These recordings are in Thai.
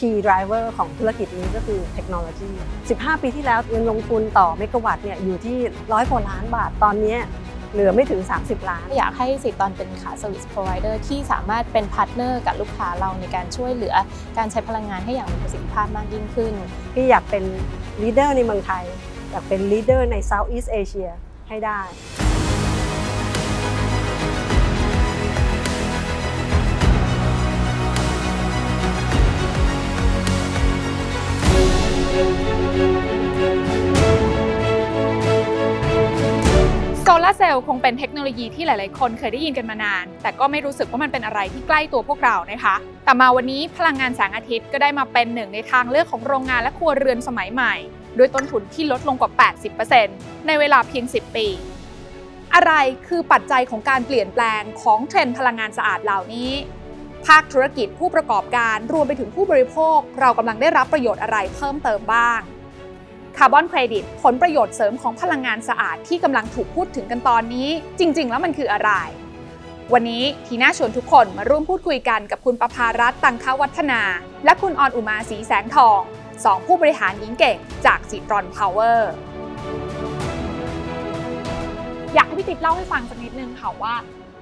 key driver ของธุรกิจนี้ก็คือเทคโนโลยี 15 ปีที่แล้วเงินลงทุนต่อเมกะวัตต์เนี่ยอยู่ที่ร้อยกว่าล้านบาท ตอนนี้เหลือไม่ถึง 30 ล้าน อยากให้ Sitron เป็นขา service provider ที่สามารถเป็น partner กับลูกค้าเราในการช่วยเหลือการใช้พลังงานให้อย่างมีประสิทธิภาพมากยิ่งขึ้น พี่อยากเป็น leader ในเมืองไทย อยากเป็น leader ใน Southeast Asia ให้ได้ ซลาร์เซลล์คงเป็นเทคโนโลยีที่หลาย ๆ คนเคยได้ยินกันมานาน แต่ก็ไม่รู้สึกว่ามันเป็นอะไรที่ใกล้ตัวพวกเรานะคะ แต่มาวันนี้พลังงานแสงอาทิตย์ก็ได้มาเป็นหนึ่งในทางเลือกของโรงงานและครัวเรือนสมัยใหม่โดยต้นทุนที่ลดลงกว่า 80%ในเวลาเพียง 10 ปี อะไรคือปัจจัยของการเปลี่ยนแปลงของเทรนด์พลังงานสะอาดเหล่านี้ ภาคธุรกิจผู้ประกอบการรวมไปถึงผู้บริโภค เรากำลังได้รับประโยชน์อะไรเพิ่มเติมบ้าง คาร์บอนเครดิตผลประโยชน์เสริมของพลังงานสะอาดที่กำลังถูกพูดถึงกันตอนนี้ จริง ๆ แล้วมันคืออะไร วันนี้ทีน่าชวนทุกคนมาร่วมพูดคุยกันกับคุณประภารัตน์ตังควัฒนา และคุณออนอุมาศีแสงทองสองผู้บริหารหญิงเก่งจาก Sitron Power อยากให้พี่ติ๊บเล่าให้ฟังสักนิดนึงค่ะว่า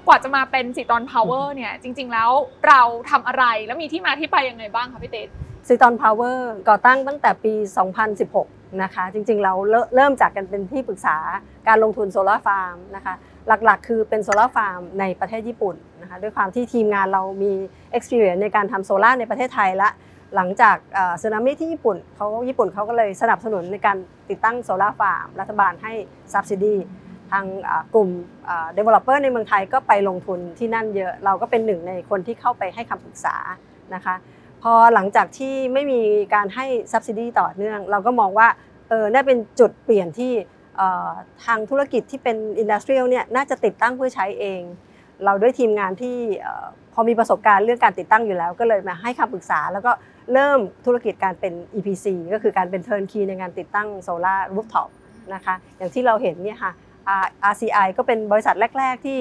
กว่าจะมาเป็น Sitron Power เนี่ยจริง ๆ แล้วเราทำอะไรแล้วมีที่มาที่ไปยังไงบ้างคะพี่ติ๊บSitron Power ก่อตั้งตั้งแต่ปี 2016 นะคะ จริงๆเราเริ่มจากกันเป็นที่ปรึกษาการลงทุนโซลาร์ฟาร์มนะคะหลักๆ คือเป็นโซลาร์ฟาร์มในประเทศญี่ปุ่นนะคะด้วยความที่ทีมงานเรามี experience ในการทำโซลาร์ในประเทศไทยละหลังจากสึนามิที่ญี่ปุ่นเขาญี่ปุ่นเขาก็เลยสนับสนุนในการติดตั้งโซลาร์ฟาร์มรัฐบาลให้ subsidy ทางกลุ่ม developer ในเมืองไทยก็ไปลงทุนที่นั่นเยอะ เราก็เป็นหนึ่งในคนที่เข้าไปให้คำปรึกษานะคะ พอหลังจากที่ไม่มีการให้ subsidy ต่อเนื่อง เราก็มองว่าเออน่าเป็นจุดเปลี่ยนที่ทางธุรกิจที่เป็น industrial เนี่ยน่าจะติดตั้งเพื่อใช้เอง เราด้วยทีมงานที่พอมีประสบการณ์เรื่องการติดตั้งอยู่แล้ว ก็เลยมาให้คำปรึกษา แล้วก็เริ่มธุรกิจการเป็น EPC ก็คือการเป็น turnkey ในการติดตั้งโซลาร์รูฟท็อปนะคะอย่างที่เราเห็นเนี่ยค่ะ R- RCI ก็เป็นบริษัทแรก ๆ ที่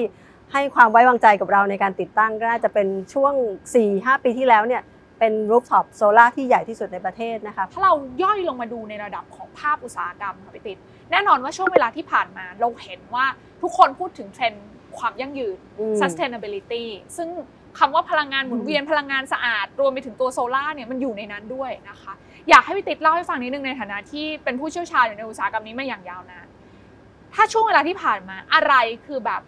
ให้ความไว้วางใจกับเราในการติดตั้งก็น่าจะเป็นช่วง 4-5 ปีที่แล้วเนี่ย เป็น rooftop solar ที่ใหญ่ที่สุดในประเทศนะคะ ถ้าเราย่อยลงมาดูในระดับของภาพอุตสาหกรรมค่ะพี่ติ๊บแน่นอนว่าช่วงเวลาที่ผ่านมาเราเห็นว่าทุกคนพูดถึงเทรนด์ความยั่งยืนอืม sustainability ซึ่งคำว่าพลังงานหมุนเวียนพลังงานสะอาด รวมไปถึงตัวโซลาร์เนี่ยมันอยู่ในนั้นด้วยนะคะ อยากให้พี่ติ๊บเล่าให้ฟังนิดนึงในฐานะที่เป็นผู้เชี่ยวชาญอยู่ในอุตสาหกรรมนี้มาอย่างยาวนานถ้าช่วงเวลาที่ผ่านมาอะไรคือแบบ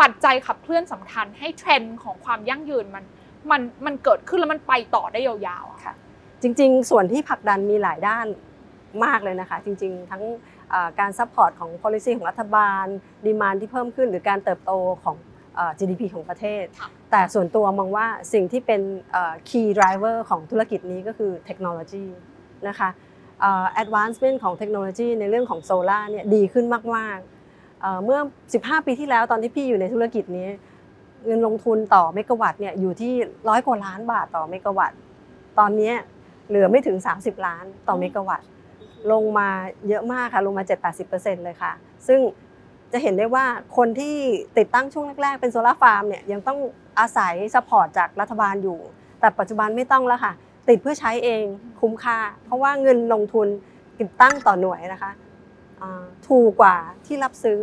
ปัจจัยขับเคลื่อนสำคัญให้เทรนด์ของความยั่งยืนมัน มันมันเกิดขึ้นแล้วมันไปต่อได้ยาวๆอะค่ะ จริงๆ ส่วนที่ผลักดันมีหลายด้านมากเลยนะคะ จริงๆ ทั้งเอ่อการ support ของ policy ของรัฐบาล demand ที่เพิ่มขึ้น หรือการเติบโตของเอ่อ GDP ของประเทศค่ะแต่ส่วนตัวมองว่าสิ่งที่เป็นเอ่อ key driver ของธุรกิจนี้ก็คือเทคโนโลยีนะคะเอ่อ advancement ของเทคโนโลยีในเรื่องของโซลาร์เนี่ยดีขึ้นมากๆเอ่อเมื่อ 15 ปีที่แล้วตอนที่พี่อยู่ในธุรกิจนี้ เงินลงทุนต่อเมกะวัตต์เนี่ยอยู่ที่ร้อยกว่าล้านบาทต่อเมกะวัตต์ตอนนี้เหลือไม่ถึง 30 ล้านต่อเมกะวัตต์ลงมาเยอะมากค่ะลงมา 7-80%เลยค่ะ ซึ่งจะเห็นได้ว่าคนที่ติดตั้งช่วงแรกๆ เป็นโซลาร์ฟาร์มเนี่ยยังต้องอาศัย support จากรัฐบาลอยู่ แต่ปัจจุบันไม่ต้องแล้วค่ะ ติดเพื่อใช้เองคุ้มค่า เพราะว่าเงินลงทุนติดตั้งต่อหน่วยนะคะถูกกว่าที่รับซื้อ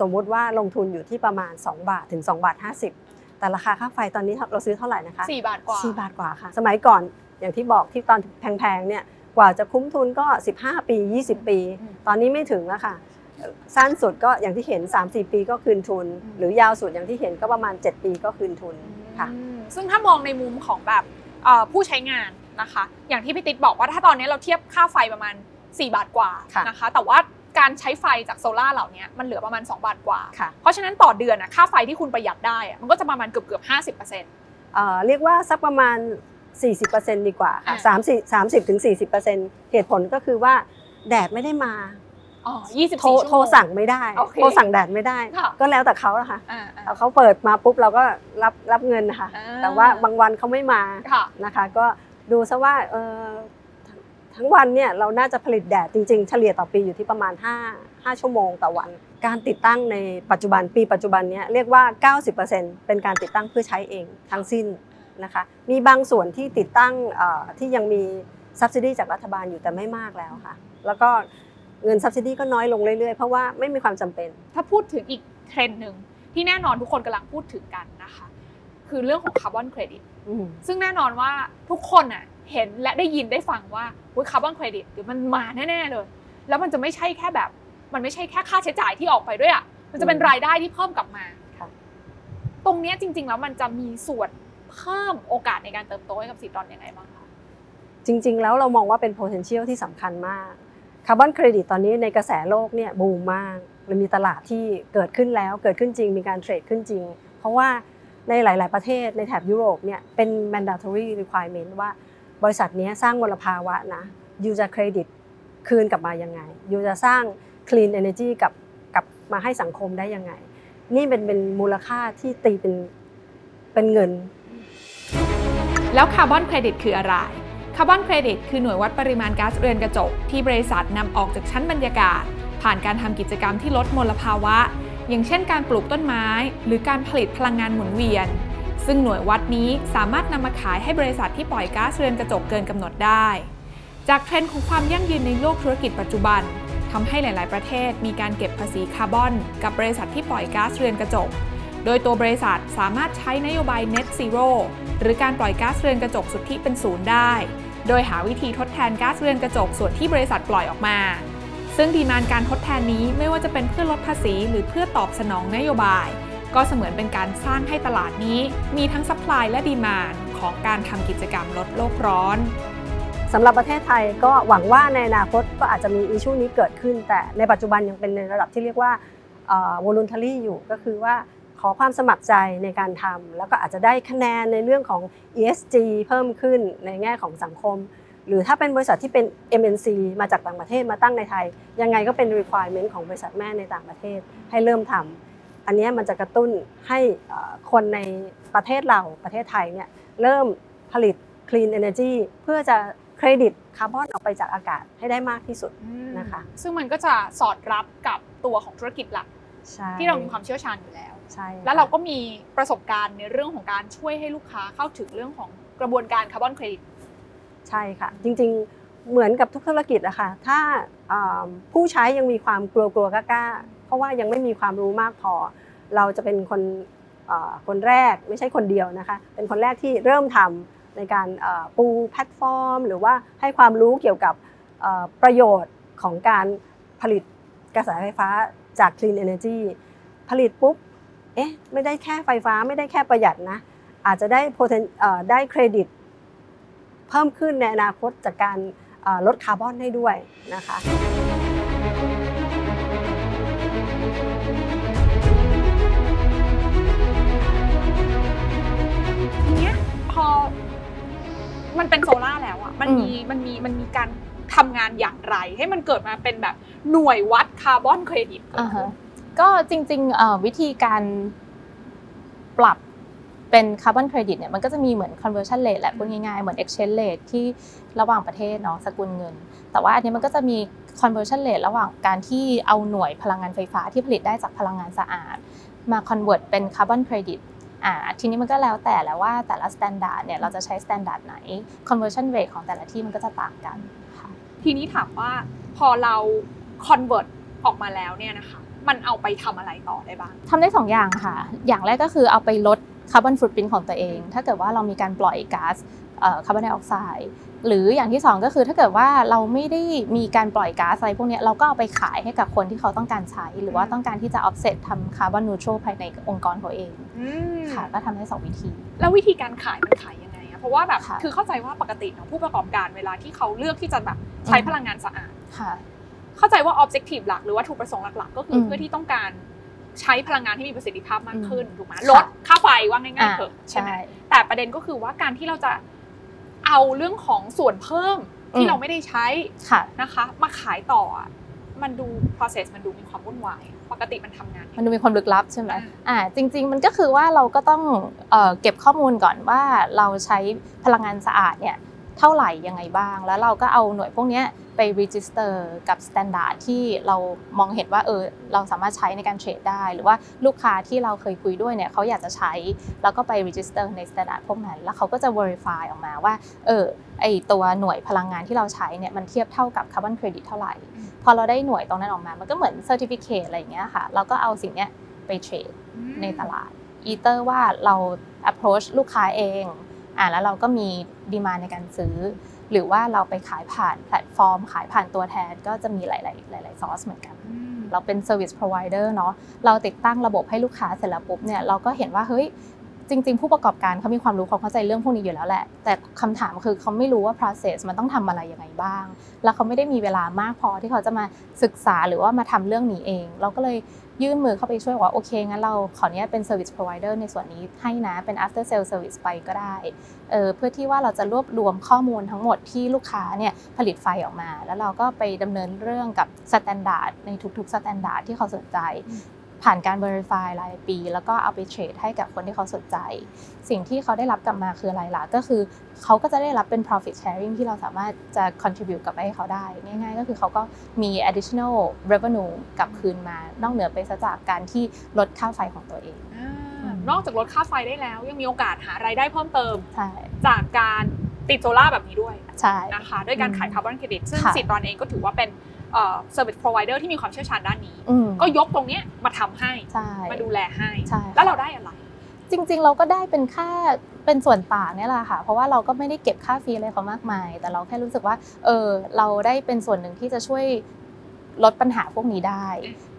สมมุติว่าลงทุนอยู่ที่ประมาณ 2 บาทถึง 2 บาท 50 แต่ราคาค่าไฟตอนนี้เราซื้อเท่าไหร่นะคะสี่บาทกว่า4บาทกว่าค่ะ สมัยก่อนอย่างที่บอกที่ตอนแพงๆเนี่ยกว่าจะคุ้มทุนก็ 15 ปี 20 ปีอืมตอนนี้ไม่ถึงแล้วค่ะเอ่อสั้นสุดก็อย่างที่เห็น 3-4 ปีก็คืนทุนอืมหรือยาวสุดอย่างที่เห็นก็ประมาณ 7 ปีก็คืนทุนค่ะอืมซึ่งถ้ามองในมุมของแบบเอ่อผู้ใช้งานนะคะ อย่างที่พี่ติ๊ดบอกว่าถ้าตอนนี้เราเทียบค่าไฟประมาณ 4 บาทกว่าค่ะนะคะ แต่ว่า การใช้ไฟจากโซลาร์เหล่านี้มันเหลือประมาณ 2 บาทกว่าค่ะเพราะฉะนั้นต่อเดือนอะค่าไฟที่คุณประหยัดได้อะมันก็จะประมาณเกือบเกือบห้าสิบเปอร์เซ็นต์เอ่อเรียกว่าสักประมาณ 40%ดีกว่าค่ะอ่า30 30ถึง40%เหตุผลก็คือว่าแดดไม่ได้มาอ๋อยี่สิบโทรสี่ชั่วโมงโทรสั่งไม่ได้โอเคโทรสั่งแดดไม่ได้ค่ะก็แล้วแต่เขาละค่ะอ่าอ่าเอาเขาเปิดมาปุ๊บเราก็รับรับเงินนะคะอ่าแต่ว่าบางวันเขาไม่มาค่ะนะคะ ก็ดูซะว่าเออ ทั้งทั้งวันเนี่ยเราน่าจะผลิตแดดจริงๆ เฉลี่ยต่อปีอยู่ที่ประมาณ 5 5 ชั่วโมงต่อวัน การติดตั้งในปัจจุบันปีปัจจุบันเนี้ยเรียกว่า 90%เป็นการติดตั้งเพื่อใช้เองทั้งสิ้นนะคะมีบางส่วนที่ติดตั้งเอ่อที่ยังมี subsidy จากรัฐบาลอยู่แต่ไม่มากแล้วค่ะ แล้วก็เงิน subsidy ก็น้อยลงเรื่อยๆ เพราะว่าไม่มีความจำเป็น ถ้าพูดถึงอีกเทรนด์หนึ่งที่แน่นอนทุกคนกำลังพูดถึงกันนะคะ คือเรื่องของคาร์บอนเครดิตอืมซึ่งแน่นอนว่าทุกคนอะ เห็นและได้ยินได้ฟังว่าคาร์บอนเครดิตเดี๋ยวมันมาแน่ๆเลย แล้วมันจะไม่ใช่แค่แบบ มันไม่ใช่แค่ค่าใช้จ่ายที่ออกไปด้วยอะมันจะเป็นรายได้ที่เพิ่มกลับมาค่ะตรงเนี้ยจริง ๆ แล้วมันจะมีส่วนเพิ่มโอกาสในการเติบโตให้กับ Sitron ยังไงบ้างคะจริง ๆ แล้วเรามองว่าเป็น potential ที่สำคัญมากคาร์บอนเครดิตตอนนี้ในกระแสโลกเนี่ยบูมมากมันมีตลาดที่เกิดขึ้นแล้วเกิดขึ้นจริง มีการเทรดขึ้นจริง เพราะว่าในหลาย ๆ ประเทศในแถบยุโรปเนี่ยเป็น mandatory requirement ว่า บริษัทนี้สร้างมลภาวะนะยูจะเครดิตคืนกลับมายังไงยูจะสร้าง clean energy กับกับมาให้สังคมได้ยังไง นี่เป็นเป็นมูลค่าที่ตีเป็นเป็นเงิน แล้วคาร์บอนเครดิตคืออะไรคาร์บอนเครดิตคือหน่วยวัดปริมาณก๊าซเรือนกระจก ที่บริษัทนำออกจากชั้นบรรยากาศ ผ่านการทำกิจกรรมที่ลดมลภาวะ อย่างเช่นการปลูกต้นไม้ หรือการผลิตพลังงานหมุนเวียน ซึ่งหน่วยวัดนี้สามารถนำมาขายให้บริษัทที่ปล่อยก๊าซเรือนกระจกเกินกำหนดได้ จากเทรนด์ของความยั่งยืนในโลกธุรกิจปัจจุบันทำให้หลาย ๆ ประเทศมีการเก็บภาษีคาร์บอน กับบริษัทที่ปล่อยก๊าซเรือนกระจก โดยตัวบริษัทสามารถใช้นโยบาย Net Zero หรือการปล่อยก๊าซเรือนกระจกสุทธิเป็นศูนย์ได้ โดยหาวิธีทดแทนก๊าซเรือนกระจกส่วนที่บริษัทปล่อยออกมา ซึ่ง demand การทดแทนนี้ไม่ว่าจะเป็นเพื่อลดภาษีหรือเพื่อตอบสนองนโยบาย ก็เสมือนเป็นการสร้างให้ตลาดนี้มีทั้ง supply และ demand ของการทำกิจกรรมลดโลกร้อนสำหรับประเทศไทยก็หวังว่าในอนาคตก็อาจจะมี issue นี้เกิดขึ้น แต่ในปัจจุบันยังเป็นในระดับที่เรียกว่าเอ่อ voluntary อยู่ก็คือว่าขอความสมัครใจในการทำแล้วก็อาจจะได้คะแนนในเรื่องของ ESG เพิ่มขึ้นในแง่ของสังคม หรือถ้าเป็นบริษัทที่เป็น MNC มาจากต่างประเทศมาตั้งในไทย ยังไงก็เป็น requirement ของบริษัทแม่ในต่างประเทศให้เริ่มทำ อันเนี้ยมันจะกระตุ้นให้เอ่อคนในประเทศเราประเทศไทยเนี่ยเริ่มผลิต clean energy เพื่อจะเครดิตคาร์บอนออกไปจากอากาศให้ได้มากที่สุดนะคะ ซึ่งมันก็จะสอดรับกับตัวของธุรกิจหลักใช่ที่เรามีความเชี่ยวชาญอยู่แล้วใช่แล้วเราก็มีประสบการณ์ในเรื่องของการช่วยให้ลูกค้าเข้าถึงเรื่องของกระบวนการคาร์บอนเครดิต ใช่ค่ะ จริงๆ เหมือนกับทุกธุรกิจอะค่ะ ถ้าอ่าผู้ใช้ยังมีความกลัวกลัวๆกล้าๆเพ ราะว่ายังไม่มีความรู้มากพอ เราจะเป็นคนคนแรกไม่ใช่คนเดียวนะคะ เป็นคนแรกที่เริ่มทำในการปูแพลตฟอร์ม หรือว่าให้ความรู้เกี่ยวกับประโยชน์ของการผลิตกระแสไฟฟ้าจาก Clean Energy ผลิตปุ๊บ เอ๊ะ ไม่ได้แค่ไฟฟ้าไม่ได้แค่ประหยัดนะ อาจจะได้ poten ได้เครดิต เพิ่มขึ้นในอนาคตจากการลดคาร์บอนได้ด้วยนะคะ พอ มันเป็นโซล่าร์แล้วอะมันมีมันมีมันมีการทำงานอย่างไร ให้มันเกิดมาเป็นแบบหน่วยวัดคาร์บอนเครดิตเกิดอ่าขึ้ฮะนก็จริงๆเอ่อวิธีการปรับเป็นคาร์บอนเครดิตเนี่ยมันก็จะมีเหมือน conversion rate แหละพูดง่ายๆ เหมือน exchange rate ที่ระหว่างประเทศเนาะสกุลเงิน แต่ว่าอันนี้มันก็จะมี conversion rate ระหว่างการที่เอาหน่วยพลังงานไฟฟ้าที่ผลิตได้จากพลังงานสะอาด มา convert เป็นคาร์บอนเครดิต อ่าทีนี้มันก็แล้วแต่แล้วว่าแต่ละ standard เนี่ยเราจะใช้ standard ไหน conversion rate ของแต่ละที่มันก็จะต่างกันค่ะทีนี้ถามว่าพอเรา convert ออกมาแล้วเนี่ยนะคะมันเอาไปทำอะไรต่อได้บ้างทำได้2อย่างค่ะ อย่างแรกก็คือเอาไปลด carbon footprint ของตัวเอง ถ้าเกิดว่าเรามีการปล่อยก๊าซ คาร์บอนไดออกไซด์หรืออย่างที่ 2 ก็คือถ้าเกิดว่าเราไม่ได้มีการปล่อยก๊าซอะไรพวกเนี้ยเราก็เอาไปขายให้กับคนที่เขาต้องการใช้ หรือว่าต้องการที่จะ offset ทำ carbon neutral ภายในองค์กรเขาเองค่ะก็ทำได้สองวิธี แล้ววิธีการขายมันขายยังไงอะเพราะว่าแบบค่ะคือเข้าใจว่าปกติเนาะผู้ประกอบการเวลาที่เขาเลือกที่จะแบบใช้อืมพลังงานสะอาดค่ะเข้าใจว่า objective หลักหรือว่าถูกประสงค์หลักๆ ก็คืออมเพื่อที่ต้องการใช้พลังงานที่มีประสิทธิภาพมากขึ้นถูกไหมค่ะลดค่าไฟว่าง่ายๆเถอะใช่ไหมใช่แต่ประเด็นก็คือว่าการที่เราจะ เอาเรื่องของส่วนเพิ่มที่อืมเราไม่ได้ใช้ค่ะนะคะ มาขายต่ออะมันดู process มันดูมีความวุ่นวาย ปกติมันทำงานยังไงมันดูมีความลึกลับใช่ไหมอ่าอ่าจริง ๆ มันก็คือว่าเราก็ต้องเอ่อเก็บข้อมูลก่อนว่าเราใช้พลังงานสะอาดเนี่ย เท่าไหร่ยังไงบ้าง แล้วเราก็เอาหน่วยพวกเนี้ยไป register กับ standard ที่เรามองเห็นว่าเออเราสามารถใช้ในการเทรดได้ หรือว่าลูกค้าที่เราเคยคุยด้วยเนี่ยเขาอยากจะใช้ แล้วก็ไป register ใน standard พวกนั้น แล้วเขาก็จะ verify ออกมาว่าเออไอตัวหน่วยพลังงานที่เราใช้เนี่ยมันเทียบเท่ากับ carbon credit เท่าไหร่ พอเราได้หน่วยตรงนั้นออกมา มันก็เหมือน certificate อะไรอย่างเงี้ยค่ะเราก็เอาสิ่งเนี้ยไป trade ในตลาด either ว่าเรา approach ลูกค้าเอง อ่าแล้วเราก็มี demand ในการซื้อ หรือว่าเราไปขายผ่านแพลตฟอร์ม ขายผ่านตัวแทนก็จะมีหลาย ๆ หลาย ๆ ซอสเหมือนกัน เราเป็น Service Provider เนาะเราติดตั้งระบบให้ลูกค้าเสร็จแล้วปุ๊บเนี่ยเราก็เห็นว่าเฮ้ยจริง ๆ ผู้ประกอบการเขามีความรู้เขาเข้าใจเรื่องพวกนี้อยู่แล้วแหละ แต่คำถามคือเขาไม่รู้ว่า process มันต้องทำอะไรยังไงบ้าง แล้วเขาไม่ได้มีเวลามากพอที่เขาจะมาศึกษาหรือว่ามาทำเรื่องนี้เอง เราก็เลย ยื่นมือเข้าไปช่วยว่าโอเค งั้นเราขอเนี้ยเป็น service provider ในส่วนนี้ให้นะเป็น after sale service ไปก็ได้เออเพื่อที่ว่าเราจะรวบรวมข้อมูลทั้งหมดที่ลูกค้าเนี่ยผลิตไฟออกมา แล้วเราก็ไปดำเนินเรื่องกับ standard ในทุกๆ standard ที่เขาสนใจ ผ่านการ verify รายปี แล้วก็เอาไปเทรดให้กับคนที่เขาสนใจ สิ่งที่เขาได้รับกลับมาคืออะไรล่ะก็คือเขาก็จะได้รับเป็น profit sharing ที่เราสามารถจะ contribute กลับไปให้เขาได้ ง่ายๆ ก็คือเขาก็มี additional revenue กลับคืนมานอกเหนือไปซะจากการที่ลดค่าไฟของตัวเองอ่านอกจากลดค่าไฟได้แล้ว ยังมีโอกาสหารายได้เพิ่มเติมใช่จากการติดโซล่าร์แบบนี้ด้วยใช่นะคะด้วยการขายคาร์บอนเครดิตซึ่งค่ะสิทธิ์ตอนเองก็ถือว่าเป็น เอ่อ service provider ที่มีความเชี่ยวชาญด้านนี้อืมก็ยกตรงเนี้ยมาทำให้ใช่มาดูแลให้ใช่แล้วเราได้อะไร จริงๆ เราก็ได้เป็นค่าเป็นส่วนต่างเนี่ยแหละค่ะ เพราะว่าเราก็ไม่ได้เก็บค่าฟรีอะไรเขามากมาย แต่เราแค่รู้สึกว่าเออเราได้เป็นส่วนหนึ่งที่จะช่วยลดปัญหาพวกนี้ได้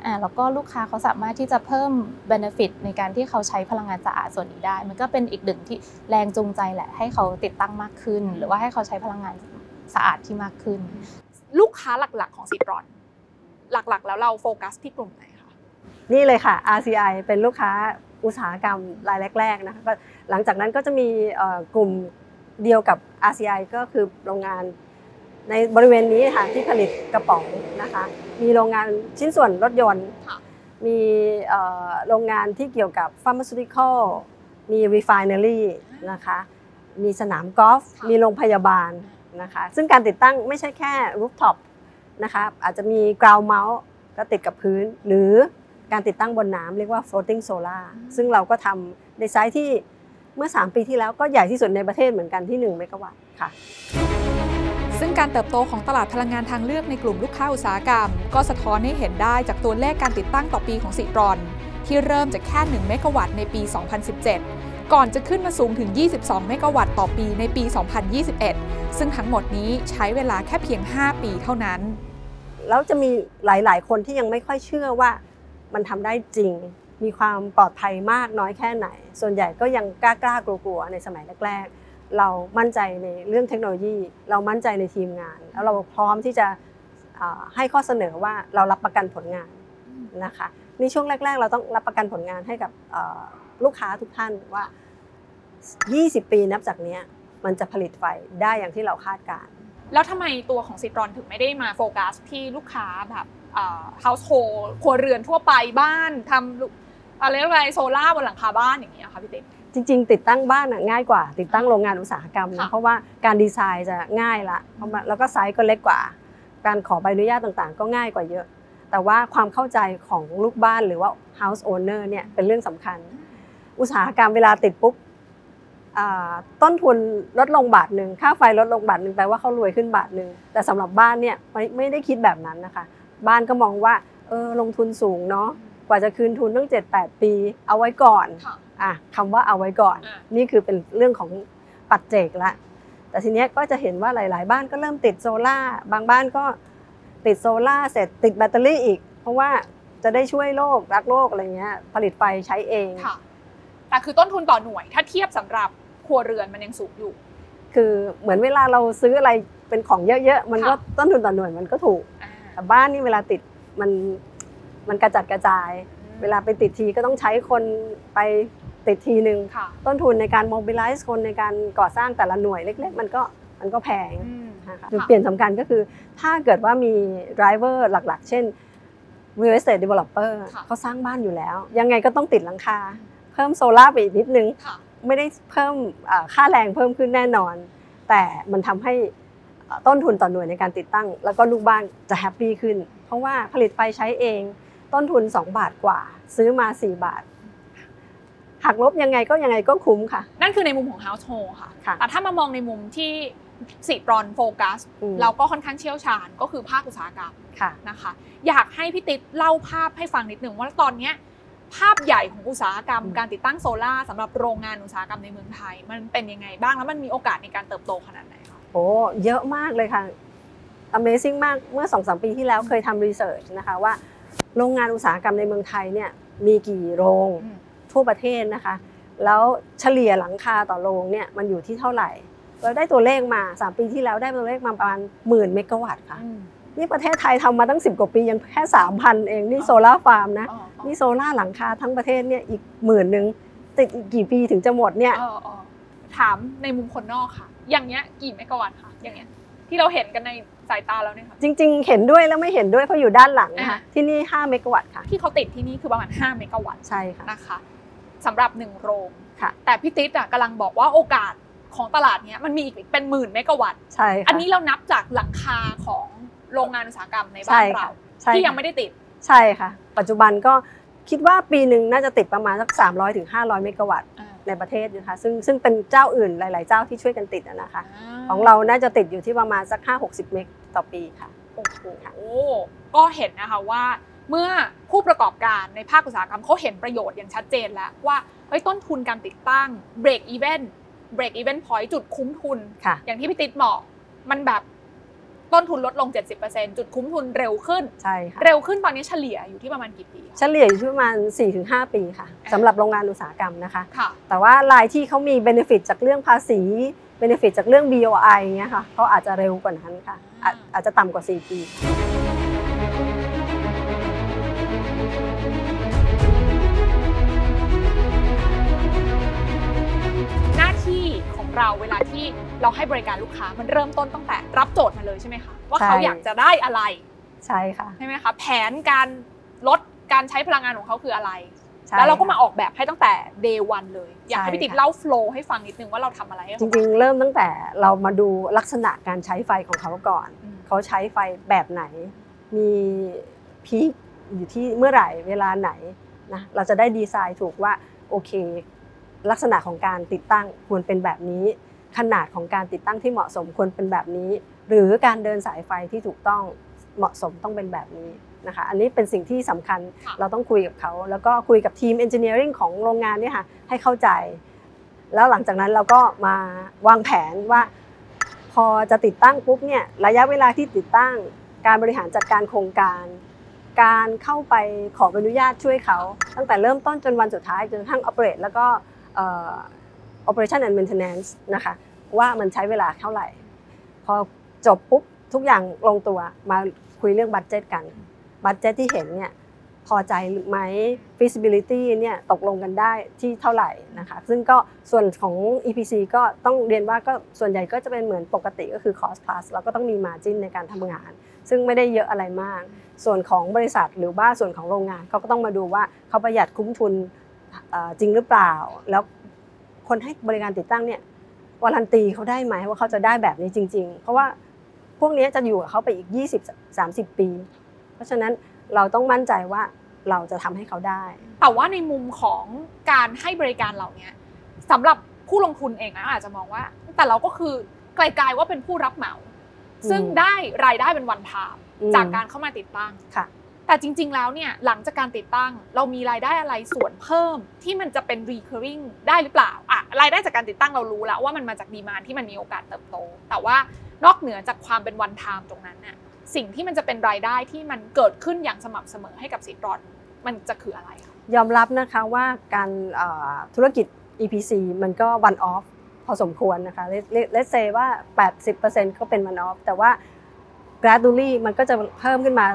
อ่าแล้วก็ลูกค้าเขาสามารถที่จะเพิ่ม benefit ในการที่เขาใช้พลังงานสะอาดส่วนนี้ได้ มันก็เป็นอีกหนึ่งที่แรงจูงใจแหละ ให้เขาติดตั้งมากขึ้น หรือว่าให้เขาใช้พลังงานสะอาดที่มากขึ้น ลูกค้าหลักๆของซิตรอน หลักๆ แล้วเราโฟกัสที่กลุ่มไหนคะนี่เลยค่ะ RCI เป็นลูกค้าอุตสาหกรรมรายแรกๆนะคะก็หลังจากนั้นก็จะมีเอ่อกลุ่มเดียวกับ RCI ก็คือโรงงานในบริเวณนี้ค่ะที่ผลิตกระป๋องนะคะ มีโรงงานชิ้นส่วนรถยนต์ค่ะมีเอ่อโรงงานที่เกี่ยวกับ pharmaceutical มี refinery นะคะ มีสนามกอล์ฟค่ะมีโรงพยาบาล นะคะ ซึ่งการติดตั้งไม่ใช่แค่ rooftop นะคะอาจจะมี ground mount ก็ติดกับพื้น หรือการติดตั้งบนน้ำเรียกว่า floating solar ซึ่งเราก็ทำในไซต์ที่เมื่อ 3 ปีที่แล้วก็ใหญ่ที่สุดในประเทศเหมือนกันที่ 1 เมกะวัตต์ค่ะ ซึ่งการเติบโตของตลาดพลังงานทางเลือกในกลุ่มลูกค้าอุตสาหกรรม ก็สะท้อนให้เห็นได้จากตัวเลขการติดตั้งต่อปีของสิตรอน ที่เริ่มจากแค่ 1 เมกะวัตต์ในปี 2017 ก่อนจะขึ้นมาสูงถึง 22 เมกะวัตต์ต่อปีในปี 2021 ซึ่งทั้งหมดนี้ใช้เวลาแค่เพียง 5 ปีเท่านั้น แล้วจะมีหลาย ๆ คนที่ยังไม่ค่อยเชื่อว่ามันทำได้จริง มีความปลอดภัยมากน้อยแค่ไหน ส่วนใหญ่ก็ยังกล้ากล้ากลัวๆในสมัยแรกๆ เรามั่นใจในเรื่องเทคโนโลยี เรามั่นใจในทีมงาน แล้วเราพร้อมที่จะให้ข้อเสนอว่าเรารับประกันผลงานนะคะในช่วงแรก ๆ เราต้องรับประกันผลงานให้กับ ลูกค้าทุกท่านว่า 20 ปีนับจากเนี้ยมันจะผลิตไฟได้อย่างที่เราคาดการณ์แล้วทำไมตัวของซิตรอนถึงไม่ได้มาโฟกัสที่ลูกค้าแบบเอ่อ household ครัวเรือนทั่วไปบ้านทำลูกอะไรเรียกว่าโซล่าบนหลังคาบ้านอย่างเงี้ยค่ะพี่ติ๊กจริง ๆ ติดตั้งบ้านน่ะง่ายกว่า ติดตั้งโรงงานอุตสาหกรรมนะค่ะเพราะว่าการดีไซน์จะง่ายละเพราะว่าแล้วก็ไซส์ก็เล็กกว่า การขอใบอนุญาตต่างๆ ก็ง่ายกว่าเยอะ แต่ว่าความเข้าใจของลูกบ้านหรือว่า house owner เนี่ยเป็นเรื่องสำคัญ อุตสาหกรรมเวลาติดปุ๊บอ่าต้นทุนลดลงบาทหนึ่งค่าไฟลดลงบาทหนึ่งแปลว่าเขารวยขึ้นบาทหนึ่งแต่สำหรับบ้านเนี่ยไม่ไม่ได้คิดแบบนั้นนะคะ บ้านก็มองว่าเออลงทุนสูงเนาะกว่าจะคืนทุนต้อง 7-8 ปี เอาไว้ก่อนค่ะอะคำว่าเอาไว้ก่อนอะนี่คือเป็นเรื่องของปัจเจกละแต่ทีเนี้ยก็จะเห็นว่าหลาย ๆ บ้านก็เริ่มติดโซล่าร์บางบ้านก็ติดโซล่าร์เสร็จติดแบตเตอรี่อีก เพราะว่าจะได้ช่วยโลกรักโลกอะไรเงี้ยผลิตไฟใช้เอง ค่ะแต่คือต้นทุนต่อหน่วยถ้าเทียบสำหรับครัวเรือนมันยังสูงอยู่ คือเหมือนเวลาเราซื้ออะไรเป็นของเยอะๆมันก็ค่ะต้นทุนต่อหน่วยมันก็ถูกอ่าแต่บ้านนี่เวลาติดมันมันกระจัดกระจาย เวลาไปติดทีก็ต้องใช้คนไปติดทีหนึ่งค่ะต้นทุนในการ mobilize คนในการก่อสร้างแต่ละหน่วยเล็ก ๆ มันก็มันก็แพงอืมนะคะจุดเปลี่ยนสำคัญก็คือ ถ้าเกิดว่ามี driver หลักๆ เช่น real estate developer ค่ะเขาสร้างบ้านอยู่แล้ว ยังไงก็ต้องติดหลังคา เพิ่มโซลาร์ไปอีกนิดนึงค่ะไม่ได้เพิ่มอ่าค่าแรงเพิ่มขึ้นแน่นอน แต่มันทำให้เอ่อต้นทุนต่อหน่วยในการติดตั้ง แล้วก็ลูกบ้านจะแฮปปี้ขึ้น เพราะว่าผลิตไฟใช้เอง ต้นทุน 2 บาทกว่า ซื้อมา 4 บาทหักลบยังไงก็ยังไงก็คุ้มค่ะ นั่นคือในมุมของ household ค่ะค่ะแต่ถ้ามามองในมุมที่ซิตรอนโฟกัสอืมเราก็ค่อนข้างเชี่ยวชาญก็คือภาคอุตสาหกรรมค่ะนะคะ อยากให้พี่ติ๊ดเล่าภาพให้ฟังนิดหนึ่งว่าตอนเนี้ย ภาพใหญ่ของอุตสาหกรรมอืมการติดตั้งโซล่าร์สำหรับโรงงานอุตสาหกรรมในเมืองไทย มันเป็นยังไงบ้างแล้วมันมีโอกาสในการเติบโตขนาดไหนคะโอ้เยอะมากเลยค่ะ Amazing มากเมื่อ2-3ปีที่แล้วเคยทำ research นะคะว่าโรงงานอุตสาหกรรมในเมืองไทยเนี่ยมีกี่โรงอืมทั่วประเทศนะคะ แล้วเฉลี่ยหลังคาต่อโรงเนี่ยมันอยู่ที่เท่าไหร่ เราได้ตัวเลขมา 3 ปีที่แล้วได้ตัวเลขมาประมาณหมื่นเมกะวัตต์ค่ะนี่ประเทศไทยทำมาตั้ง 10 กว่าปียังแค่ 3,000 เอง นี่โซลาร์ฟาร์มนะอ๋ออ๋อ นี่โซลาร์หลังคาทั้งประเทศเนี่ยอีกหมื่นหนึ่งติดอีกกี่ปีถึงจะหมดเนี่ยเออเออถามในมุมคนนอกค่ะ อย่างเงี้ยกี่เมกะวัตต์คะอย่างเงี้ยที่เราเห็นกันในสายตาเราเนี่ยค่ะจริง ๆ เห็นด้วยแล้วไม่เห็นด้วยเพราะอยู่ด้านหลังนะคะอ่าที่นี่ 5 เมกะวัตต์ค่ะ ที่เขาติดที่นี่คือประมาณ 5 เมกะวัตต์ใช่ค่ะนะคะสำหรับหนึ่งโรงค่ะ แต่พี่ติ๊ดอะกำลังบอกว่าโอกาสของตลาดเนี้ยมันมีอีกเป็นหมื่นเมกะวัตต์ใช่ค่ะอันนี้เรานับจากหลังคาของโรงงานอุตสาหกรรมในบ้าใช่นค่ะเราใช่ที่ค่ะยังไม่ได้ติด ใช่ค่ะ ปัจจุบันก็คิดว่าปีหนึ่งน่าจะติดประมาณสัก 300ถึง500 เมกะวัตต์ในประเทศนะคะซึ่งซึ่งเป็นเจ้าอื่นหลาย ๆ เจ้าที่ช่วยกันติดอะนะคะ ของเราน่าจะติดอยู่ที่ประมาณสัก 5-60 เมกต่อปีค่ะโอ้โหก็เห็นนะคะว่าเมื่อผู้ประกอบการในภาคอุตสาหกรรมเขาเห็นประโยชน์อย่างชัดเจนแล้วว่าเฮ้ยต้นทุนการติดตั้ง break even break even point จุดคุ้มทุนค่ะอย่างที่พี่ติ๊ดบอกมันแบบ ต้นทุนลดลง 70%จุดคุ้มทุนเร็วขึ้น ใช่ค่ะ เร็วขึ้นตอนนี้เฉลี่ยอยู่ที่ประมาณกี่ปีคะ เฉลี่ยอยู่ที่ประมาณ 4-5 ปีค่ะสำหรับโรงงานอุตสาหกรรมนะคะ ค่ะ แต่ว่ารายที่เขามีเบนฟิตจากเรื่องภาษีเบนฟิตจากเรื่อง BOI เงี้ยค่ะเขาอาจจะเร็วกว่านั้นค่ะอาจอาจจะต่ำกว่า 4 ปี เราเวลาที่เราให้บริการลูกค้ามันเริ่มต้นตั้งแต่รับโจทย์มาเลยใช่ไหมคะว่าเขาใช่อยากจะได้อะไรใช่ค่ะใช่ไหมคะแผนการลดการใช้พลังงานของเขาคืออะไรใช่แล้วเราก็ค่ะมาออกแบบให้ตั้งแต่ day one เลย อยากให้ใช่พี่ติ๊กค่ะเล่าโฟล์ให้ฟังนิดนึงว่าเราทำอะไรให้จเขาริงๆ เริ่มตั้งแต่เรามาดูลักษณะการใช้ไฟของเขาก่อนอืมเขาใช้ไฟแบบไหน มีพีคอยู่ที่เมื่อไหร่เวลาไหนนะเราจะได้ดีไซน์ถูกว่าโอเค ลักษณะของการติดตั้งควรเป็นแบบนี้ ขนาดของการติดตั้งที่เหมาะสมควรเป็นแบบนี้ หรือการเดินสายไฟที่ถูกต้องเหมาะสมต้องเป็นแบบนี้นะคะอันนี้เป็นสิ่งที่สำคัญค่ะเราต้องคุยกับเขา แล้วก็คุยกับทีมเอนจิเนียริงของโรงงานเนี่ยค่ะให้เข้าใจ แล้วหลังจากนั้นเราก็มาวางแผนว่า พอจะติดตั้งปุ๊บเนี่ยระยะเวลาที่ติดตั้ง การบริหารจัดการโครงการ การเข้าไปขอใบอนุญาตช่วยเขา ตั้งแต่เริ่มต้นจนวันสุดท้ายจนกระทั่ง operate แล้วก็เอ่อ operation and maintenance นะคะว่ามันใช้เวลาเท่าไหร่ พอจบปุ๊บทุกอย่างลงตัวมาคุยเรื่องบัตเจตกันบัตเจตที่เห็นเนี่ยพอใจไหม feasibility เนี่ยตกลงกันได้ที่เท่าไหร่นะคะซึ่งก็ส่วนของ EPC ก็ต้องเรียนว่าก็ส่วนใหญ่ก็จะเป็นเหมือนปกติก็คือ cost plus เราก็ต้องมี margin ในการทำงาน ซึ่งไม่ได้เยอะอะไรมาก ส่วนของบริษัทหรือว่าส่วนของโรงงานเขาก็ต้องมาดูว่าเขาประหยัดคุ้มทุน จริงหรือเปล่า แล้วคนให้บริการติดตั้งเนี่ยวารันตีเขาได้ไหมว่าเขาจะได้แบบนี้จริง ๆ เพราะว่าพวกนี้จะอยู่กับเขาไปอีก 20-30 ปี เพราะฉะนั้นเราต้องมั่นใจว่าเราจะทำให้เขาได้ แต่ว่าในมุมของการให้บริการเหล่านี้สำหรับผู้ลงทุนเองนะอาจจะมองว่า แต่เราก็คือไกลๆว่าเป็นผู้รับเหมา ซึ่งได้รายได้เป็นวันทามอืมจากการเข้ามาติดตั้งค่ะ แต่จริง ๆ แล้วเนี่ยหลังจากการติดตั้ง เรามีรายได้อะไรส่วนเพิ่มที่มันจะเป็น recurring ได้หรือเปล่าอะรายได้จากการติดตั้งเรารู้แล้วว่ามันมาจากดีมานที่มันมีโอกาสเติบโต แต่ว่านอกเหนือจากความเป็นวันไทม์ตรงนั้นน่ะสิ่งที่มันจะเป็นรายได้ที่มันเกิดขึ้นอย่างสม่ำเสมอให้กับสิทธิ์รอนมันจะคืออะไรคะยอมรับนะคะว่าการธุรกิจ EPC มันก็ one off พอสมควรนะคะ Let- let's say ว่า 80%ก็เป็น one off แต่ว่า gradually มันก็จะเพิ่มขึ้นมา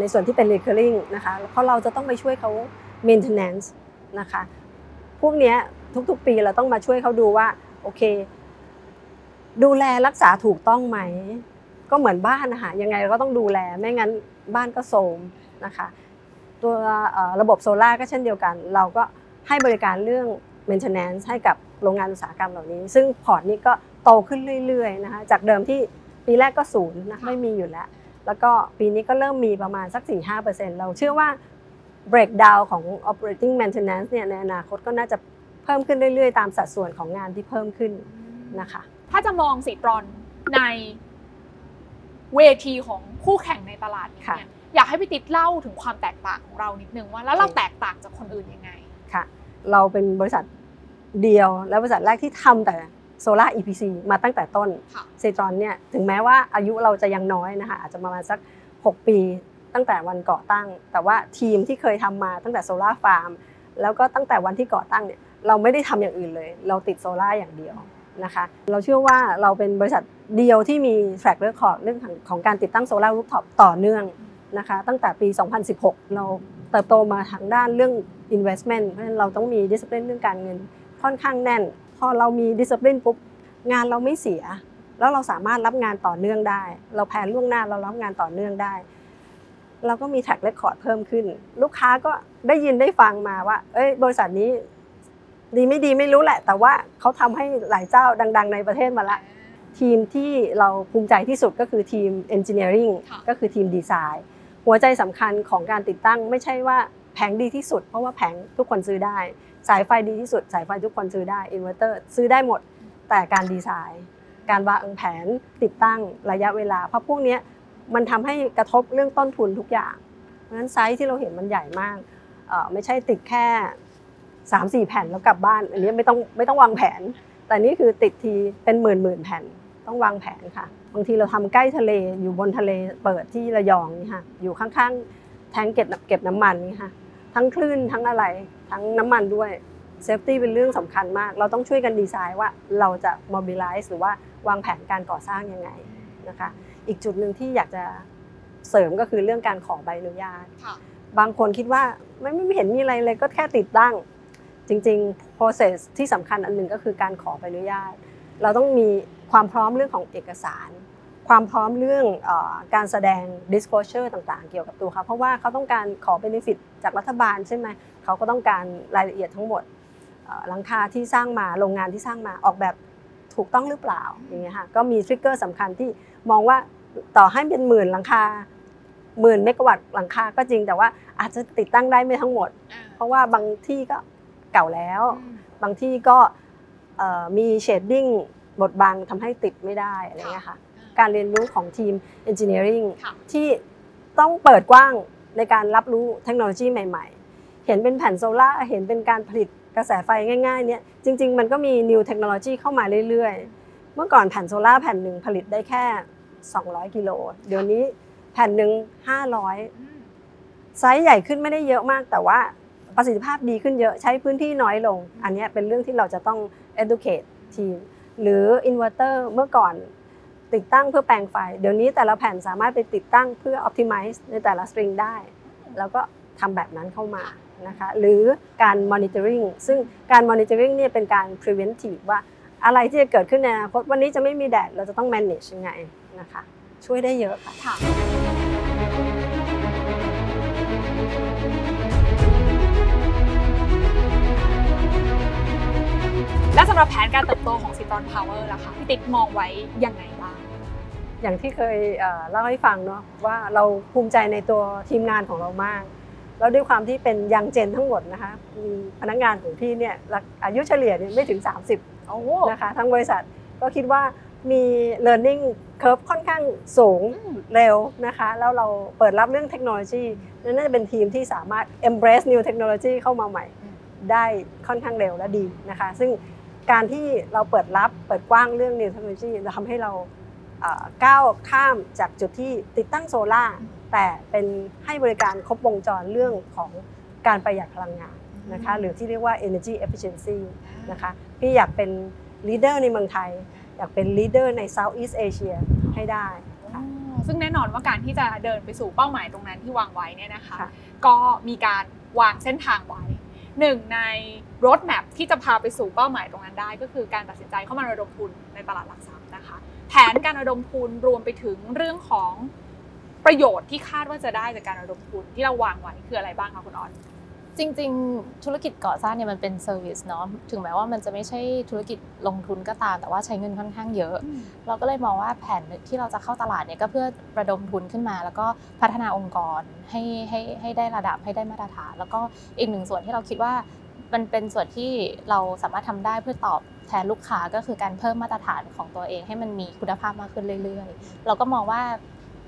ในส่วนที่เป็น recurring นะคะเพราะเราจะต้องไปช่วยเขา maintenance นะคะพวกนี้ทุกๆปีเราต้องมาช่วยเขาดูว่าโอเค ดูแลรักษาถูกต้องไหม ก็เหมือนบ้านนะคะยังไงเราก็ต้องดูแลไม่งั้นบ้านก็โทรมนะคะตัวระบบโซลาร์ก็เช่นเดียวกัน เราก็ให้บริการเรื่อง maintenance ให้กับโรงงานอุตสาหกรรมเหล่านี้ ซึ่งพอร์ตนี้ก็โตขึ้นเรื่อยๆนะคะจากเดิมที่ปีแรกก็ศูนย์นะไม่มีอยู่แล้ว แล้วก็ปีนี้ก็เริ่มมีประมาณสัก 4-5%เราเชื่อว่า breakdown ของ operating maintenance เนี่ยในอนาคตก็น่าจะเพิ่มขึ้นเรื่อยๆ ตามสัดส่วนของงานที่เพิ่มขึ้นนะคะ ถ้าจะมองสีตรอนในเวทีของคู่แข่งในตลาดเนี่ยค่ะอยากให้พี่ติ๊ดเล่าถึงความแตกต่างของเรานิดนึงว่าแล้วเราแตกต่างจากคนอื่นยังไงค่ะ เราเป็นบริษัทเดียวและบริษัทแรกที่ทำแต่ โซลาร์ EPC มาตั้งแต่ต้นค่ะซิตรอนเนี่ยถึงแม้ว่าอายุเราจะยังน้อยนะคะอาจจะประมาณสัก 6 ปีตั้งแต่วันก่อตั้ง แต่ว่าทีมที่เคยทำมาตั้งแต่โซลาร์ฟาร์มแล้วก็ตั้งแต่วันที่ก่อตั้งเนี่ยเราไม่ได้ทำอย่างอื่นเลย เราติดโซลาร์อย่างเดียวนะคะเราเชื่อว่าเราเป็นบริษัทเดียวที่มี track record เรื่องของของการติดตั้งโซลาร์รูฟท็อปต่อเนื่องนะคะตั้งแต่ปี 2016 เราเติบโตมาทางด้านเรื่อง investment เพราะฉะนั้นเราต้องมี discipline เรื่องการเงินค่อนข้างแน่น พอเรามี discipline ปุ๊บงานเราไม่เสีย แล้วเราสามารถรับงานต่อเนื่องได้ เราแผนล่วงหน้าเรารับงานต่อเนื่องได้ เราก็มีแท็กเรคคอร์ดเพิ่มขึ้น ลูกค้าก็ได้ยินได้ฟังมาว่า เอ้ยบริษัทนี้ดีไม่ดีไม่รู้แหละ แต่ว่าเขาทำให้หลายเจ้าดัง ๆ ในประเทศมาละทีมที่เราภูมิใจที่สุดก็คือทีม Engineering ค่ะก็คือทีมดีไซน์หัวใจสำคัญของการติดตั้งไม่ใช่ว่าแผงดีที่สุด เพราะว่าแผงทุกคนซื้อได้ สายไฟดีที่สุด สายไฟทุกคนซื้อได้อินเวอร์เตอร์ซื้อได้หมด แต่การดีไซน์ การวางแผนติดตั้งระยะเวลา เพราะพวกนี้มันทำให้กระทบเรื่องต้นทุนทุกอย่าง เพราะฉะนั้นไซส์ที่เราเห็นมันใหญ่มากไม่ใช่ติดแค่สามสี่แผ่นแล้วกลับบ้าน อันนี้ไม่ต้องไม่ต้องวางแผน แต่นี่คือติดทีเป็นหมื่นหมื่นแผ่นต้องวางแผนค่ะ บางทีเราทำใกล้ทะเลอยู่บนทะเลเปิดที่ระยองนี่ค่ะอยู่ข้างๆ แทงเก็บเก็บน้ำมันนี่ค่ะ ทั้งคลื่นทั้งอะไร ทั้งน้ำมันด้วยเซฟตี้เป็นเรื่องสำคัญมาก เราต้องช่วยกันดีไซน์ว่าเราจะ mobilize หรือว่าวางแผนการก่อสร้างยังไงนะคะ อีกจุดหนึ่งที่อยากจะเสริมก็คือเรื่องการขอใบอนุญาตค่ะบางคนคิดว่าไม่ไม่เห็นมีอะไรเลยก็แค่ติดตั้ง จริงๆ process ที่สำคัญอันหนึ่งก็คือการขอใบอนุญาต เราต้องมีความพร้อมเรื่องของเอกสาร ความพร้อมเรื่องเออการแสดง disclosure ต่างๆ เกี่ยวกับตัวเขาเพราะว่าเขาต้องการขอ benefit จากรัฐบาลใช่ไหม เขาก็ต้องการรายละเอียดทั้งหมดเอ่อหลังคาที่สร้างมาโรงงานที่สร้างมาออกแบบถูกต้องหรือเปล่าอย่างเงี้ยค่ะก็มีทริกเกอร์สำคัญที่มองว่าต่อให้เป็นหมื่นหลังคาหมื่นเมกะวัตต์หลังคาก็จริงแต่ว่าอาจจะติดตั้งได้ไม่ทั้งหมด เพราะว่าบางที่ก็เก่าแล้ว บางที่ก็เอ่อมี shading บดบังทำให้ติดไม่ได้อะไรเงี้ยค่ะการเรียนรู้ของทีม Engineering ค่ะที่ต้องเปิดกว้างในการรับรู้เทคโนโลยีใหม่ ๆ เห็นเป็นแผ่นโซล่าเห็นเป็นการผลิตกระแสไฟง่ายๆเนี่ยจริง ๆ มันก็มี new technology เข้ามาเรื่อยๆ เมื่อก่อนแผ่นโซล่าแผ่นหนึ่งผลิตได้แค่ 200 กิโล เดี๋ยวนี้แผ่นหนึ่ง500 ไซส์ใหญ่ขึ้นไม่ได้เยอะมาก แต่ว่าประสิทธิภาพดีขึ้นเยอะใช้พื้นที่น้อยลง อันนี้เป็นเรื่องที่เราจะต้อง educate ทีมหรืออินเวอร์เตอร์เมื่อก่อนติดตั้งเพื่อแปลงไฟ เดี๋ยวนี้แต่ละแผ่นสามารถไปติดตั้งเพื่อ optimize ในแต่ละ string ได้ แล้วก็ทำแบบนั้นเข้ามา นะคะหรือการ monitoring ซึ่งการ monitoring เนี่ยเป็นการ preventive ว่าอะไรที่จะเกิดขึ้นในอนาคตวันนี้จะไม่มีแดดเราจะต้อง manage ยังไงนะคะช่วยได้เยอะค่ะค่ะและสำหรับแผนการเติบโตของซิตรอนพาวเวอร์ล่ะคะพี่ติ๊กมองไว้ยังไงบ้างอย่างที่เคยเอ่อเล่าให้ฟังเนาะว่าเราภูมิใจในตัวทีมงานของเรามาก แล้วด้วยความที่เป็นยังเจนทั้งหมดนะคะมีพนักงานของพี่เนี่ยอายุเฉลี่ยเนี่ยไม่ถึง 30โอ้นะคะทั้งบริษัทก็คิดว่ามี learning curve ค่อนข้างสูงเร็วนะคะ แล้วเราเปิดรับเรื่องเทคโนโลยีนั่นน่าจะเป็นทีมที่สามารถ embrace new technology เข้ามาใหม่ได้ค่อนข้างเร็วและดีนะคะ ซึ่งการที่เราเปิดรับเปิดกว้างเรื่อง new technology จะทำให้เราเอ่อก้าวข้ามจากจุดที่ติดตั้งโซล่าร์ แต่เป็นให้บริการครบวงจรเรื่องของการประหยัดพลังงานนะคะหรือที่เรียกว่า energy efficiency นะคะพี่อยากเป็น leader ในเมืองไทย อยากเป็น leader ใน Southeast Asia ให้ได้อ๋อซึ่งแน่นอนว่าการที่จะเดินไปสู่เป้าหมายตรงนั้นที่วางไว้เนี่ยนะคะค่ะก็มีการวางเส้นทางไว้หนึ่งในรถแมพที่จะพาไปสู่เป้าหมายตรงนั้นได้ ก็คือการตัดสินใจเข้ามาระดมทุนในตลาดหลักทรัพย์นะคะ แผนการระดมทุนรวมไปถึงเรื่องของ ประโยชน์ที่คาดว่าจะได้จากการระดมทุนที่เราวางไว้คืออะไรบ้างคะคุณออนจริงๆ ธุรกิจก่อสร้างเนี่ยมันเป็น service เนาะถึงแม้ว่ามันจะไม่ใช่ธุรกิจลงทุนก็ตาม แต่ว่าใช้เงินค่อนข้างเยอะ เราก็เลยมองว่าแผนที่เราจะเข้าตลาดเนี่ยก็เพื่อระดมทุนขึ้นมา แล้วก็พัฒนาองค์กรให้ให้ให้ได้ระดับให้ได้มาตรฐาน แล้วก็อีกหนึ่งส่วนที่เราคิดว่ามันเป็นส่วนที่เราสามารถทำได้เพื่อตอบแทนลูกค้าก็คือการเพิ่มมาตรฐานของตัวเองให้มันมีคุณภาพมากขึ้นเรื่อยๆ เราก็มองว่า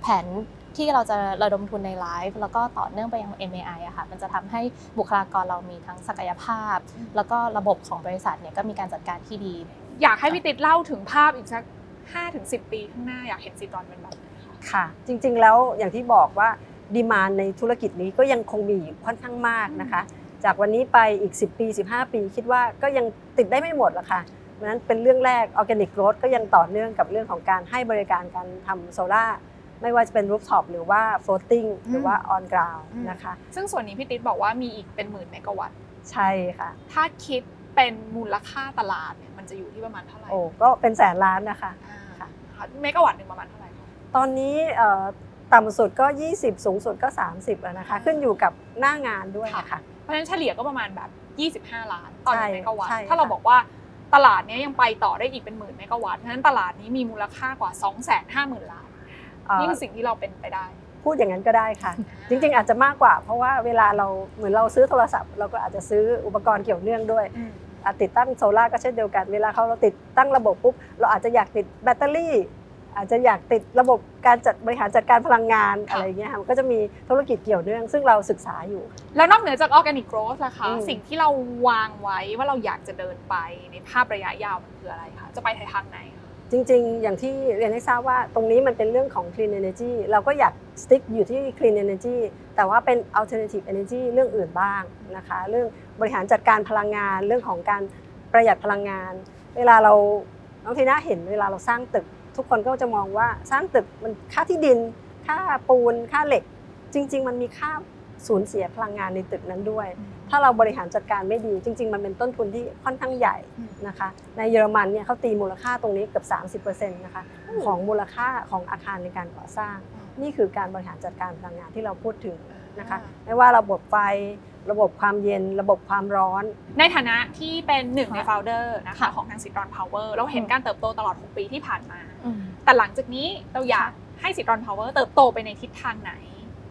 แผน ที่เราจะระดมทุนในไลฟ์แล้วก็ต่อเนื่องไปยัง MAI อะค่ะมันจะทำให้บุคลากรเรามีทั้งศักยภาพ แล้วก็ระบบของบริษัทเนี่ยก็มีการจัดการที่ดี อยากให้พี่ติ๊ดเล่าถึงภาพอีกสัก5ถึง10 ปีข้างหน้าอยากเห็นซิตรอนเป็นแบบไหนคะค่ะ จริงๆแล้วอย่างที่บอกว่า demand ในธุรกิจนี้ก็ยังคงมีอยู่ค่อนข้างมากนะคะ จากวันนี้ไปอีก 10 ปี 15 ปี คิดว่าก็ยังติดได้ไม่หมดหรอกค่ะเพราะฉะนั้นเป็นเรื่องแรกออร์แกนิกโร h ก็ยังต่อเนื่องกับเรื่องของการให้บริการการทำโซล่า ไม่ว่าจะเป็น rooftop หรือว่า floating หรือว่า on ground อืมนะคะ ซึ่งส่วนนี้พี่ติ๊ดบอกว่ามีอีกเป็นหมื่นเมกะวัตต์ใช่ค่ะ ถ้าคิดเป็นมูลค่าตลาดเนี่ยมันจะอยู่ที่ประมาณเท่าไหร่โอ้ก็เป็นแสนล้านนะคะอ่าค่ะค่ะเมกะวัตต์หนึ่งประมาณเท่าไหร่คะตอนนี้เอ่อต่ำสุดก็ 20 สูงสุดก็ 30แล้วนะคะ ขึ้นอยู่กับหน้างานด้วยนะคะเพราะฉะนั้นเฉลี่ยก็ประมาณแบบ 25 ล้านต่อหนึ่งใช่เมกะวัตต์ใช่ถ้าเราค่ะบอกว่าตลาดเนี้ยยังไปต่อได้อีกเป็นหมื่นเมกะวัตต์เพราะฉะนั้นตลาดนี้มีมูลค่ากว่า 2 5 0 0 0 0 ล้าน เอ่อนี่คือสิ่งที่เราเป็นไปได้ พูดอย่างนั้นก็ได้ค่ะ จริงๆ อาจจะมากกว่า เพราะว่าเวลาเราเหมือนเราซื้อโทรศัพท์ เราก็อาจจะซื้ออุปกรณ์เกี่ยวเนื่องด้วยอืมอะติดตั้งโซลาร์ก็เช่นเดียวกัน เวลาเขาเราติดตั้งระบบปุ๊บเราอาจจะอยากติดแบตเตอรี่ อาจจะอยากติดระบบการจัดบริหารจัดการพลังงานอะไรอย่างเงี้ยค่ะมันก็จะมีธุรกิจเกี่ยวเนื่อง ซึ่งเราศึกษาอยู่ แล้วนอกเหนือจาก organic growth ล่ะคะอืมสิ่งที่เราวางไว้ว่าเราอยากจะเดินไปในภาพระยะยาวมันคืออะไรคะจะไปทางไหนคะ จริงๆ อย่างที่เรียนให้ทราบว่าตรงนี้มันเป็นเรื่องของ clean energy เราก็อยาก stick อยู่ที่ clean energy แต่ว่าเป็น alternative energy เรื่องอื่นบ้างนะคะ เรื่องบริหารจัดการพลังงาน เรื่องของการประหยัดพลังงาน เวลาเราน้องทีน่าเห็นเวลาเราสร้างตึก ทุกคนก็จะมองว่าสร้างตึกมันค่าที่ดิน ค่าปูน ค่าเหล็ก จริง ๆ มันมีค่าสูญเสียพลังงานในตึกนั้นด้วย ถ้าเราบริหารจัดการไม่ดีจริง ๆ มันเป็นต้นทุนที่ค่อนข้างใหญ่อืมนะคะ ในเยอรมันเนี่ยเขาตีมูลค่าตรงนี้เกือบ30%นะคะของมูลค่าของอาคารในการก่อสร้าง นี่คือการบริหารจัดการพลังงานที่เราพูดถึงนะคะไม่ว่าระบบไฟระบบความเย็นระบบความร้อน ในฐานะที่เป็นหนึ่งในค่ะ founder นะคะค่ะของทางซิตรอนพาวเวอร์เราเห็นอืมการเติบโตตลอด 6 ปีที่ผ่านมาอืมแต่หลังจากนี้เราอยากให้ซิตรอนพาวเวอร์เติบโตไปในทิศทางไหน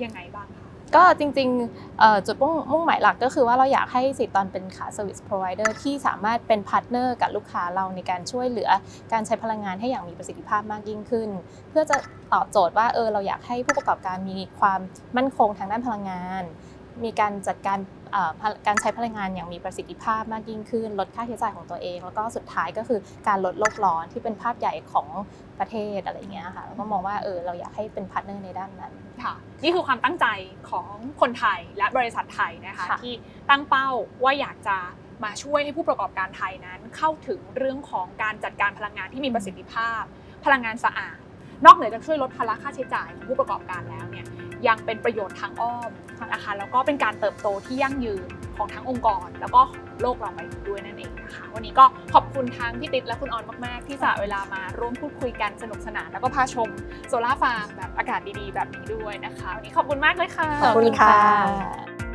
ยังไงบ้างคะ ก็จริงๆจุดมุ่งมุ่งหมายหลักก็คือว่าเราอยากให้ซิตรอนเป็นขา service provider ที่สามารถเป็นพาร์ทเนอร์กับลูกค้าเราในการช่วยเหลือการใช้พลังงานให้อย่างมีประสิทธิภาพมากยิ่งขึ้น เพื่อจะตอบโจทย์ว่าเออเราอยากให้ผู้ประกอบการมีความมั่นคงทางด้านพลังงาน มีการจัดการเอ่อพลการใช้พลังงานอย่างมีประสิทธิภาพมากยิ่งขึ้น ลดค่าใช้จ่ายของตัวเอง แล้วก็สุดท้ายก็คือการลดโลกร้อนที่เป็นภาพใหญ่ของประเทศอะไรอย่างเงี้ยค่ะแล้วก็มองว่าเออเราอยากให้เป็นพาร์ทเนอร์ในด้านนั้นค่ะนี่คือความตั้งใจของคนไทยและบริษัทไทยนะคะค่ะที่ตั้งเป้าว่าอยากจะมาช่วยให้ผู้ประกอบการไทยนั้น เข้าถึงเรื่องของการจัดการพลังงานที่มีประสิทธิภาพ พลังงานสะอาด นอกเหนือจากช่วยลดภาระค่าใช้จ่ายของผู้ประกอบการแล้วเนี่ย ยังเป็นประโยชน์ทางอ้อมนะคะแล้วก็เป็นการเติบโตที่ยั่งยืนของทั้งองค์กร แล้วก็โลกเราไปด้วยนั่นเองนะคะวันนี้ก็ขอบคุณทั้งพี่ติ๊ดและคุณออนมากๆ ที่สละเวลามาร่วมพูดคุยกันสนุกสนาน แล้วก็พาชมโซลาร์ฟาร์มแบบอากาศดีๆ แบบนี้ด้วยนะคะวันนี้ขอบคุณมากเลยค่ะขอบคุณค่ะะ